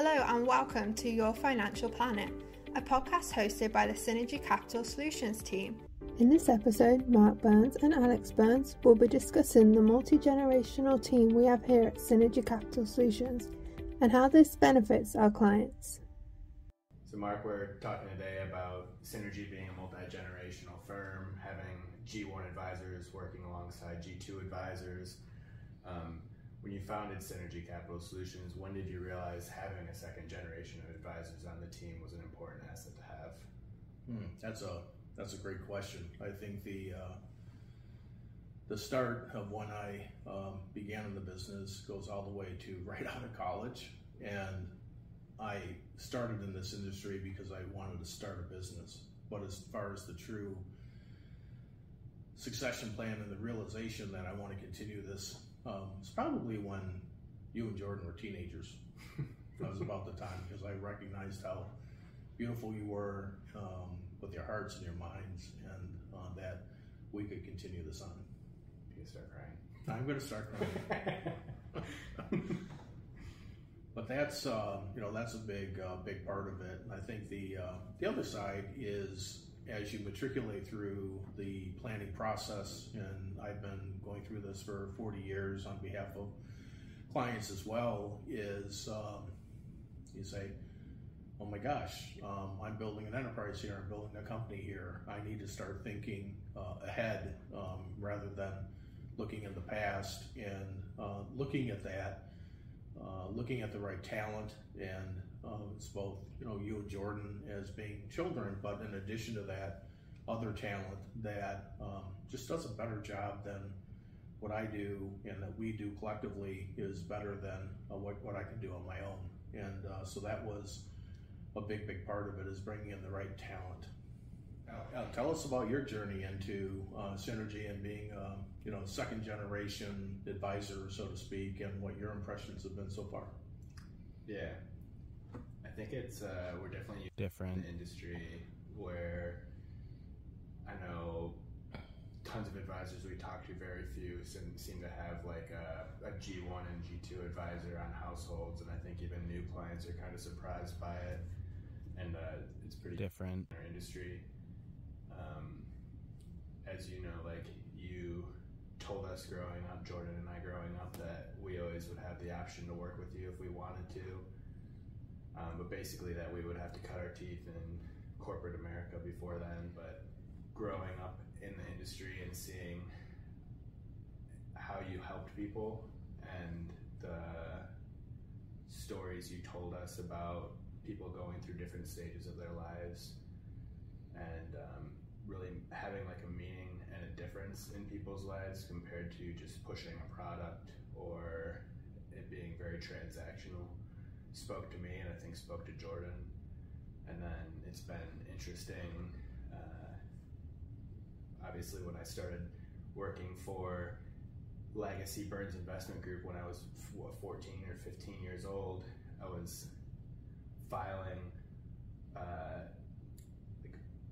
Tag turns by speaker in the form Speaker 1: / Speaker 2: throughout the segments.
Speaker 1: Hello and welcome to Your Financial Planet, a podcast hosted by the Synergy Capital Solutions team. In this episode, Mark Burns and Alex Burns will be discussing the multi generational team we have here at Synergy Capital Solutions and how this benefits our clients.
Speaker 2: So, Mark, we're talking today about Synergy being a multi generational firm, having G1 advisors working alongside G2 advisors. Um, when you founded Synergy Capital Solutions, when did you realize having a second generation of advisors on the team was an important asset to have?
Speaker 3: Hmm, that's a that's a great question. I think the uh, the start of when I um, began in the business goes all the way to right out of college, and I started in this industry because I wanted to start a business. But as far as the true succession plan and the realization that I want to continue this um, it's probably when you and Jordan were teenagers. that was about the time because I recognized how beautiful you were um, with your hearts and your minds, and uh, that we could continue this on.
Speaker 2: You start crying.
Speaker 3: I'm going to start crying. but that's uh, you know that's a big uh, big part of it. And I think the uh, the other side is as you matriculate through the planning process, and I've been going through this for 40 years on behalf of clients as well, is um, you say, oh my gosh, um, I'm building an enterprise here, I'm building a company here. I need to start thinking uh, ahead um, rather than looking in the past and uh, looking at that, uh, looking at the right talent and um, it's both, you know, you and Jordan as being children, but in addition to that, other talent that um, just does a better job than what I do and that we do collectively is better than uh, what, what I can do on my own. And uh, so that was a big, big part of it is bringing in the right talent. Uh, tell us about your journey into uh, Synergy and being, um, you know, second generation advisor, so to speak, and what your impressions have been so far.
Speaker 2: Yeah, think it's uh, we're definitely
Speaker 4: different
Speaker 2: industry where I know tons of advisors we talk to, very few seem, seem to have like a a G1 and G2 advisor on households, and I think even new clients are kind of surprised by it, and uh, it's pretty
Speaker 4: different
Speaker 2: in our industry. Um, as you know, like you told us growing up, Jordan and I growing up, that we always would have the option to work with you if we wanted to. Um, but basically, that we would have to cut our teeth in corporate America before then. But growing up in the industry and seeing how you helped people and the stories you told us about people going through different stages of their lives and um, really having like a meaning and a difference in people's lives compared to just pushing a product or it being very transactional spoke to me and I think spoke to Jordan. And then it's been interesting. Uh, obviously, when I started working for Legacy Burns Investment Group when I was 14 or 15 years old, I was filing uh,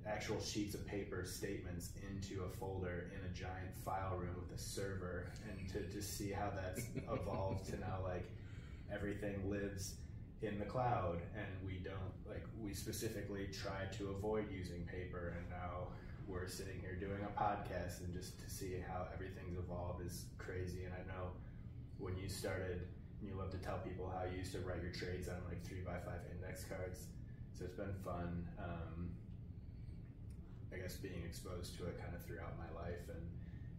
Speaker 2: actual sheets of paper statements into a folder in a giant file room with a server and to just see how that's evolved to now like everything lives in the cloud and we don't like we specifically try to avoid using paper and now we're sitting here doing a podcast and just to see how everything's evolved is crazy. And i know when you started you love to tell people how you used to write your trades on like three by five index cards so it's been fun. Um, i guess being exposed to it kind of throughout my life and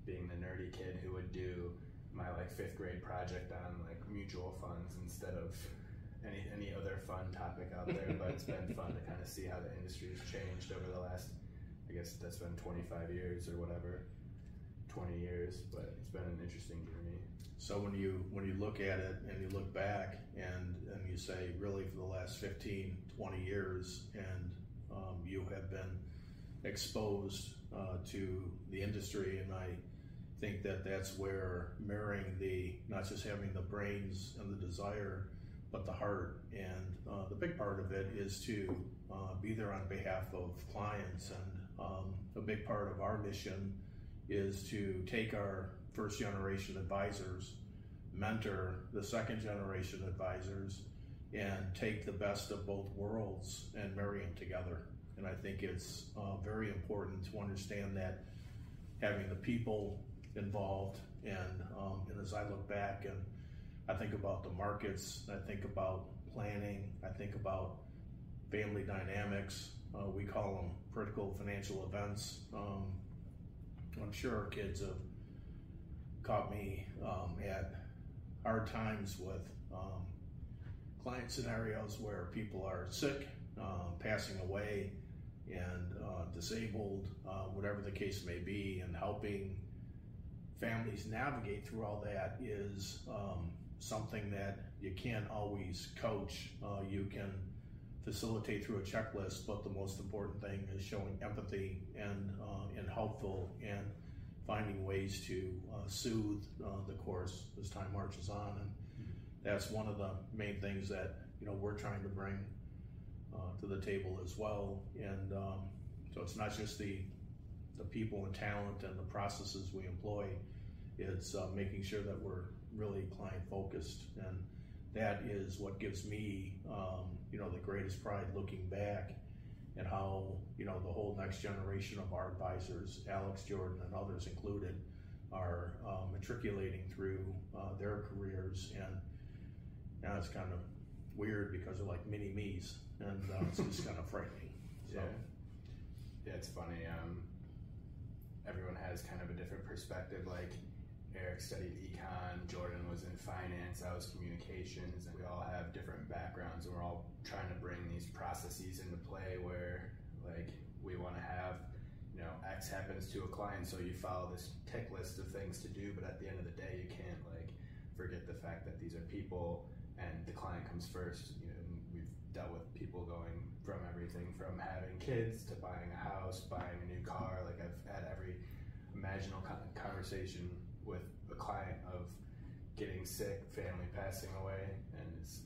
Speaker 2: being the nerdy kid who would do my like fifth grade project on like mutual funds instead of any any other fun topic out there, but it's been fun to kind of see how the industry has changed over the last. I guess that's been 25 years or whatever, 20 years, but it's been an interesting journey.
Speaker 3: So when you when you look at it and you look back and and you say really for the last 15, 20 years, and um, you have been exposed uh, to the industry, and I think that that's where marrying the not just having the brains and the desire but the heart. And uh, the big part of it is to uh, be there on behalf of clients. And um, a big part of our mission is to take our first generation advisors, mentor the second generation advisors, and take the best of both worlds and marry them together. And I think it's uh, very important to understand that having the people involved, and, um, and as I look back and I think about the markets, I think about planning, I think about family dynamics. Uh, we call them critical financial events. Um, I'm sure our kids have caught me um, at hard times with um, client scenarios where people are sick, uh, passing away, and uh, disabled, uh, whatever the case may be, and helping families navigate through all that is um, something that you can't always coach. Uh, you can facilitate through a checklist, but the most important thing is showing empathy and uh, and helpful and finding ways to uh, soothe uh, the course as time marches on, and that's one of the main things that you know we're trying to bring uh, to the table as well. And um, so it's not just the the people and talent and the processes we employ; it's uh, making sure that we're really client focused, and that is what gives me um, you know the greatest pride looking back and how you know the whole next generation of our advisors, Alex Jordan and others included, are uh, matriculating through uh, their careers, and now it's kind of weird because they're like mini me's, and uh, it's just kind of frightening.
Speaker 2: So. Yeah, yeah, it's funny. Um, everyone has kind of a different perspective. Like Eric studied econ, Jordan was in finance, I was communications, and we all have different backgrounds, and we're all trying to bring these processes into play where, like, we want to have, you know, X happens to a client, so you follow this tick list of things to do, but at the end of the day, you can't, like, forget the fact that these are people and the client comes first. You know, we've dealt with people going from everything from having kids to buying a house, buying a new car. Like I've had every imaginable conversation with a client of getting sick, family passing away, and it's.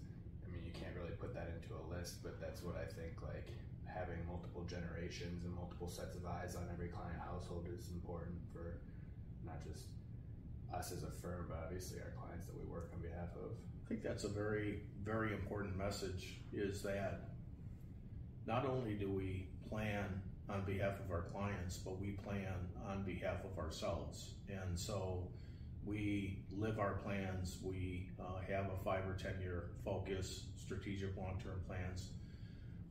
Speaker 2: I mean, you can't really put that into a list, but that's what I think. Like having multiple generations and multiple sets of eyes on every client household is important for not just us as a firm, but obviously our clients that we work on behalf of.
Speaker 3: I think that's a very, very important message. Is that not only do we plan on behalf of our clients, but we plan on behalf of ourselves. And so we live our plans. We uh, have a five or 10 year focus, strategic long term plans,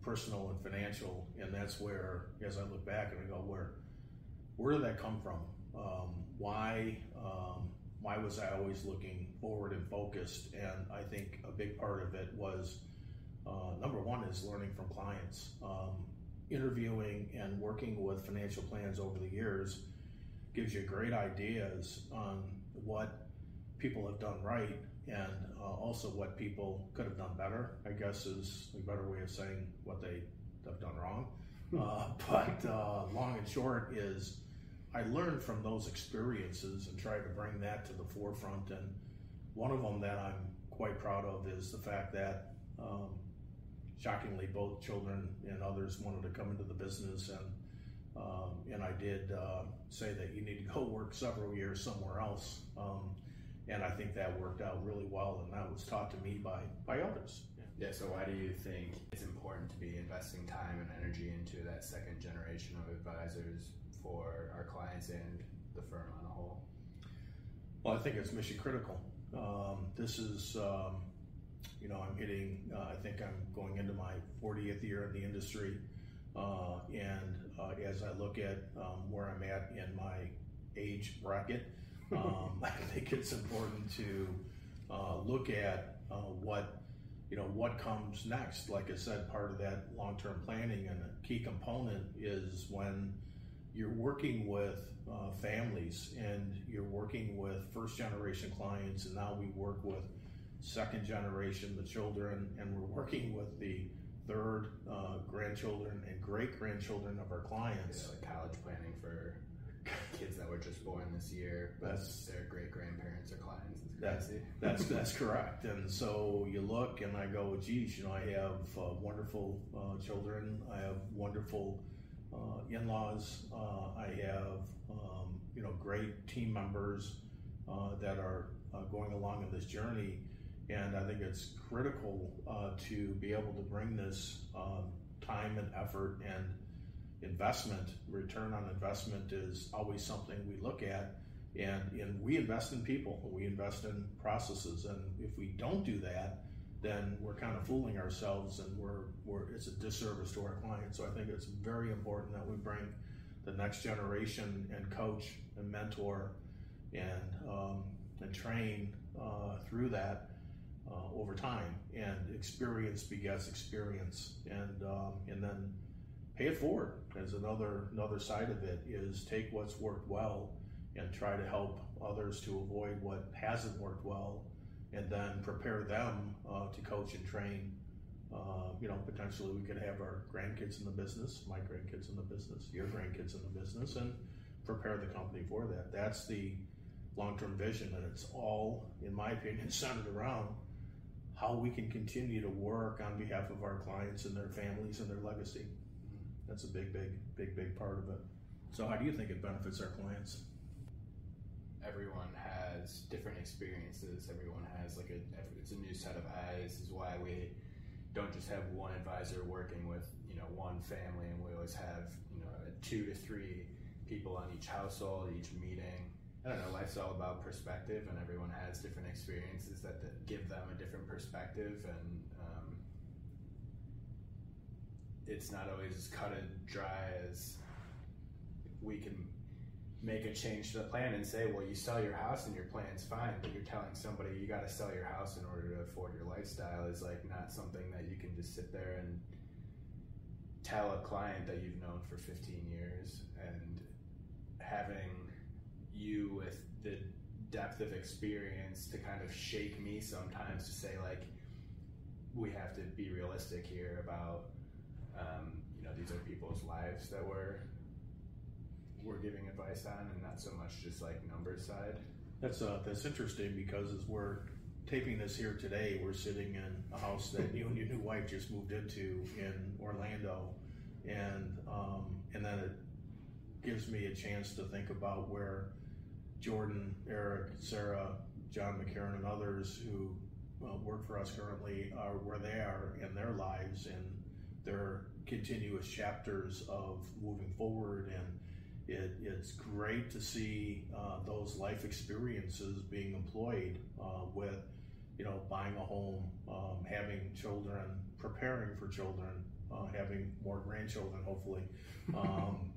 Speaker 3: personal and financial. And that's where, as I look back and I go, where, where did that come from? Um, why, um, why was I always looking forward and focused? And I think a big part of it was uh, number one is learning from clients. Um, interviewing and working with financial plans over the years gives you great ideas on what people have done right and uh, also what people could have done better, I guess is a better way of saying what they have done wrong. Hmm. Uh, but uh, long and short is I learned from those experiences and tried to bring that to the forefront. And one of them that I'm quite proud of is the fact that um, shockingly, both children and others wanted to come into the business, and um, and I did uh, say that you need to go work several years somewhere else, um, and I think that worked out really well, and that was taught to me by by others.
Speaker 2: Yeah. So why do you think it's important to be investing time and energy into that second generation of advisors for our clients and the firm on a whole?
Speaker 3: Well, I think it's mission critical. Um, this is um, you know, I'm hitting, uh, I think I'm going into my 40th year in the industry. Uh, and uh, as I look at um, where I'm at in my age bracket, um, I think it's important to uh, look at uh, what, you know, what comes next. Like I said, part of that long-term planning and a key component is when you're working with uh, families and you're working with first generation clients and now we work with second generation, the children, and we're working with the third uh, grandchildren and great grandchildren of our clients.
Speaker 2: Yeah, like college planning for kids that were just born this year, but that's, their great grandparents are clients.
Speaker 3: That's that's that's correct. And so you look, and I go, geez, you know, I have uh, wonderful uh, children. I have wonderful uh, in-laws. Uh, I have um, you know great team members uh, that are going along in this journey And I think it's critical uh, to be able to bring this um, time and effort and investment, return on investment is always something we look at. And, and we invest in people, we invest in processes. And if we don't do that, then we're kind of fooling ourselves and we're, we're it's a disservice to our clients. So I think it's very important that we bring the next generation and coach and mentor and, um, and train uh, through that uh, over time. And experience begets experience. And, um, and then pay it forward as another another side of it is take what's worked well and try to help others to avoid what hasn't worked well and then prepare them uh, to coach and train uh, you know potentially we could have our grandkids in the business my grandkids in the business your grandkids in the business and prepare the company for that that's the long-term vision and it's all in my opinion centered around how we can continue to work on behalf of our clients and their families and their legacy that's a big, big, big, big part of it. So, how do you think it benefits our clients?
Speaker 2: Everyone has different experiences. Everyone has like a it's a new set of eyes. Is why we don't just have one advisor working with you know one family, and we always have you know two to three people on each household, each meeting. I don't know. Life's all about perspective, and everyone has different experiences that, that give them a different perspective, and um, it's not always as cut and dry as we can make a change to the plan and say, well, you sell your house and your plan's fine, but you're telling somebody you got to sell your house in order to afford your lifestyle is like not something that you can just sit there and tell a client that you've known for 15 years and having you with the depth of experience to kind of shake me sometimes to say like we have to be realistic here about um, you know, these are people's lives that we're we're giving advice on, and not so much just like numbers side.
Speaker 3: That's uh, that's interesting because as we're taping this here today, we're sitting in a house that you and your new wife just moved into in Orlando, and um, and then it gives me a chance to think about where Jordan, Eric, Sarah, John McCarron, and others who uh, work for us currently are where they are in their lives and their continuous chapters of moving forward. And it, it's great to see uh, those life experiences being employed uh, with you know buying a home um, having children preparing for children uh, having more grandchildren hopefully. Um,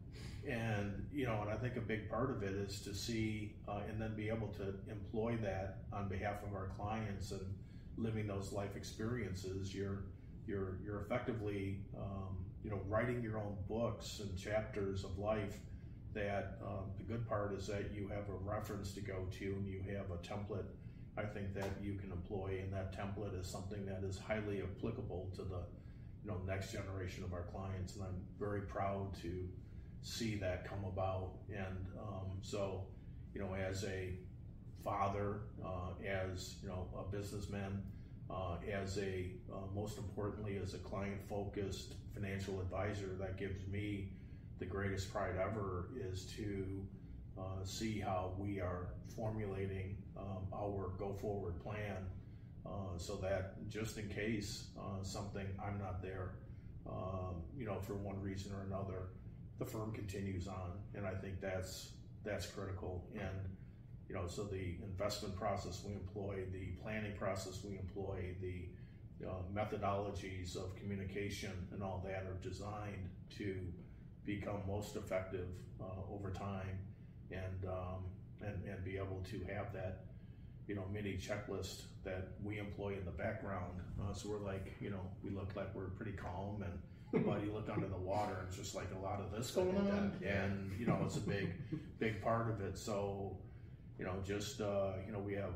Speaker 3: and you know and i think a big part of it is to see uh, and then be able to employ that on behalf of our clients and living those life experiences you're you're you're effectively um, you know writing your own books and chapters of life. That um, the good part is that you have a reference to go to and you have a template. I think that you can employ, and that template is something that is highly applicable to the you know next generation of our clients. And I'm very proud to see that come about. And um, so, you know, as a father, uh, as you know, a businessman, uh, as a uh, most importantly as a client focused financial advisor that gives me the greatest pride ever is to uh, see how we are formulating um, our go forward plan uh, so that just in case uh, something I'm not there um, you know for one reason or another the firm continues on and I think that's that's critical and you know, so the investment process we employ, the planning process we employ, the uh, methodologies of communication and all that are designed to become most effective uh, over time and, um, and, and be able to have that, you know, mini checklist that we employ in the background. Uh, so we're like, you know, we look like we're pretty calm and but you look under the water and it's just like a lot of this going on and you know it's a big big part of it so you know, just, uh, you know, we have,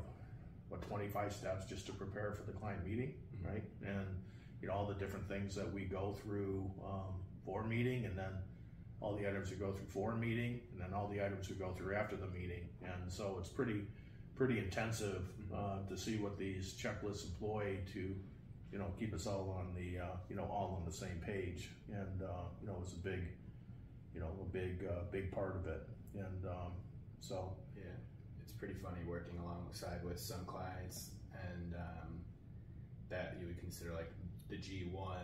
Speaker 3: what, 25 steps just to prepare for the client meeting, mm-hmm. right? And, you know, all the different things that we go through um, for meeting and then all the items we go through for meeting and then all the items we go through after the meeting. And so it's pretty, pretty intensive mm-hmm. uh, to see what these checklists employ to, you know, keep us all on the, uh, you know, all on the same page. And, uh, you know, it's a big, you know, a big, uh, big part of it. And um, so, Yeah, it's
Speaker 2: pretty funny working alongside with some clients and um, that you would consider like the G1,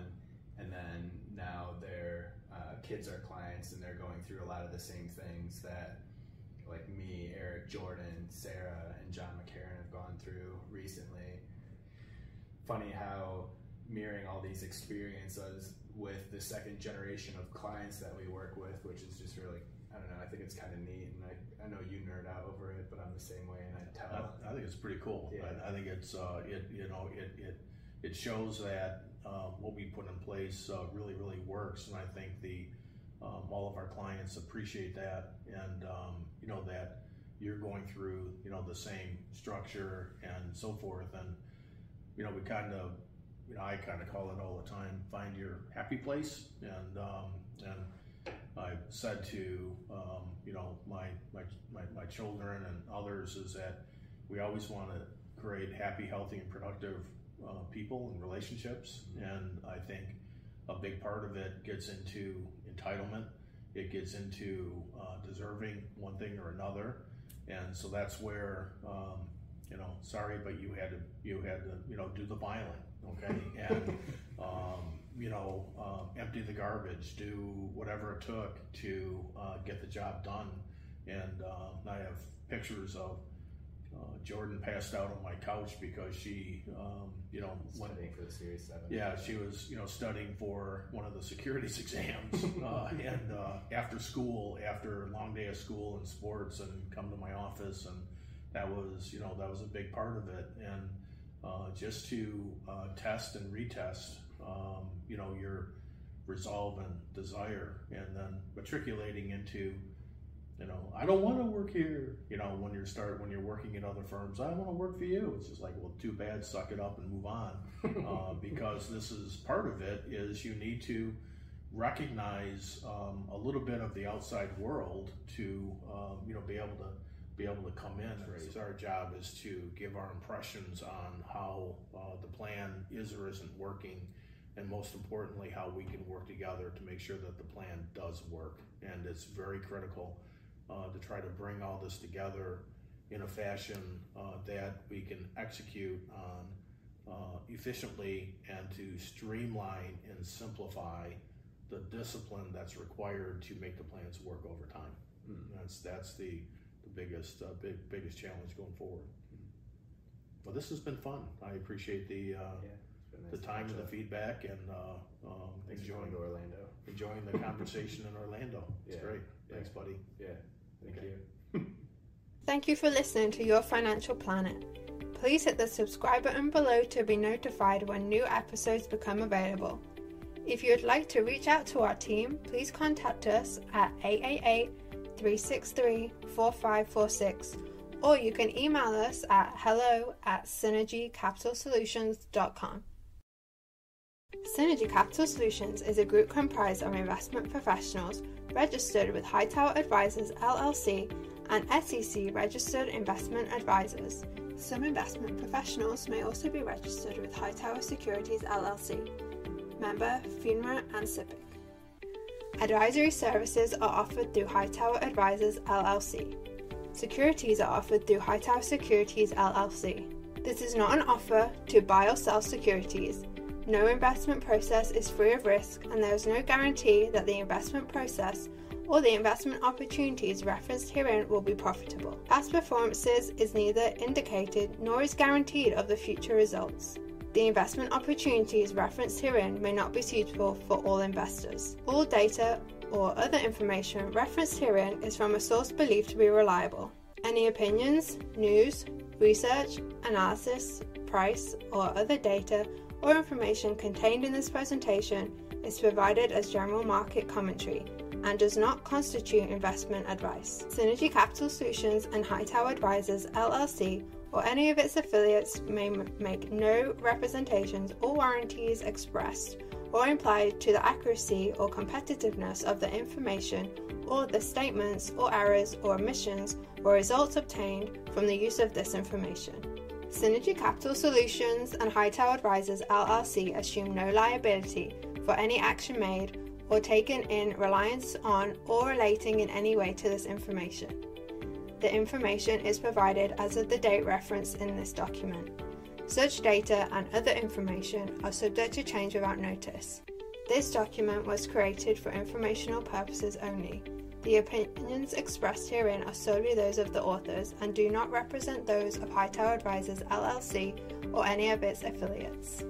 Speaker 2: and then now their uh, kids are clients and they're going through a lot of the same things that like me, Eric Jordan, Sarah, and John McCarran have gone through recently. Funny how mirroring all these experiences with the second generation of clients that we work with, which is just really, I don't know, I think it's kind of neat. And I, I know you nerd out over it, but I'm the same way, and I tell.
Speaker 3: I, I think it's pretty cool.
Speaker 2: Yeah.
Speaker 3: I, I think it's, uh, it, you know, it, it, it shows that um, what we put in place uh, really, really works. And I think the, um, all of our clients appreciate that. And, um, you know, that you're going through, you know, the same structure and so forth. And, you know, we kind of, you know, I kind of call it all the time, find your happy place. And, um, and I've said to, um, you know, my, my, my, my children and others is that we always want to create happy, healthy, and productive uh, people and relationships. And I think a big part of it gets into entitlement. It gets into uh, deserving one thing or another, and so that's where um, you know, sorry, but you had to you had to you know do the violent, okay, and um, you know, um, empty the garbage, do whatever it took to uh, get the job done. And uh, I have pictures of uh, Jordan passed out on my couch because she, um, you know, went,
Speaker 2: Studying for the Series 7.
Speaker 3: yeah, she was, you know, studying for one of the securities exams, uh, and uh, after school, after a long day of school and sports, and come to my office, and that was, you know, that was a big part of it, and uh, just to uh, test and retest, um, you know, your resolve and desire, and then matriculating into, you know, I don't want to work here. You know, when you're start when you're working in other firms, I want to work for you. It's just like, well, too bad, suck it up and move on, uh, because this is part of it. Is you need to recognize um, a little bit of the outside world to um, you know be able to be able to come in. It's our job is to give our impressions on how uh, the plan is or isn't working, and most importantly, how we can work together to make sure that the plan does work. And it's very critical uh, to try to bring all this together in a fashion uh, that we can execute on uh, efficiently and to streamline and simplify the discipline that's required to make the plans work over time.
Speaker 2: Mm.
Speaker 3: That's that's the biggest uh, big biggest challenge going forward. Well, this has been fun. I appreciate the uh,
Speaker 2: Yeah, nice
Speaker 3: the time and the feedback and uh, um,
Speaker 2: Thanks for
Speaker 3: enjoying
Speaker 2: to Orlando.
Speaker 3: enjoying the conversation in Orlando. It's
Speaker 2: Yeah.
Speaker 3: great.
Speaker 2: Yeah.
Speaker 3: Thanks, buddy.
Speaker 2: Yeah, thank
Speaker 3: Okay.
Speaker 2: you.
Speaker 1: Thank you for listening to Your Financial Planet. Please hit the subscribe button below to be notified when new episodes become available. If you would like to reach out to our team, please contact us at 888 363 4546 or you can email us at hello at synergycapitalsolutions.com. Synergy Capital Solutions is a group comprised of investment professionals registered with Hightower Advisors LLC and SEC registered investment advisors. Some investment professionals may also be registered with Hightower Securities LLC, member FINRA and SIPC. Advisory services are offered through Hightower Advisors LLC. Securities are offered through Hightower Securities LLC. This is not an offer to buy or sell securities. No investment process is free of risk, and there is no guarantee that the investment process or the investment opportunities referenced herein will be profitable. Past performances is neither indicated nor is guaranteed of the future results. The investment opportunities referenced herein may not be suitable for all investors. All data or other information referenced herein is from a source believed to be reliable. Any opinions, news, research, analysis, price, or other data or information contained in this presentation is provided as general market commentary and does not constitute investment advice. Synergy Capital Solutions and Hightower Advisors LLC or any of its affiliates may make no representations or warranties expressed or implied to the accuracy or competitiveness of the information or the statements or errors or omissions or results obtained from the use of this information. Synergy Capital Solutions and Hightower Advisors LLC assume no liability for any action made or taken in reliance on or relating in any way to this information. The information is provided as of the date referenced in this document. Such data and other information are subject to change without notice. This document was created for informational purposes only. The opinions expressed herein are solely those of the authors and do not represent those of Hightower Advisors LLC or any of its affiliates.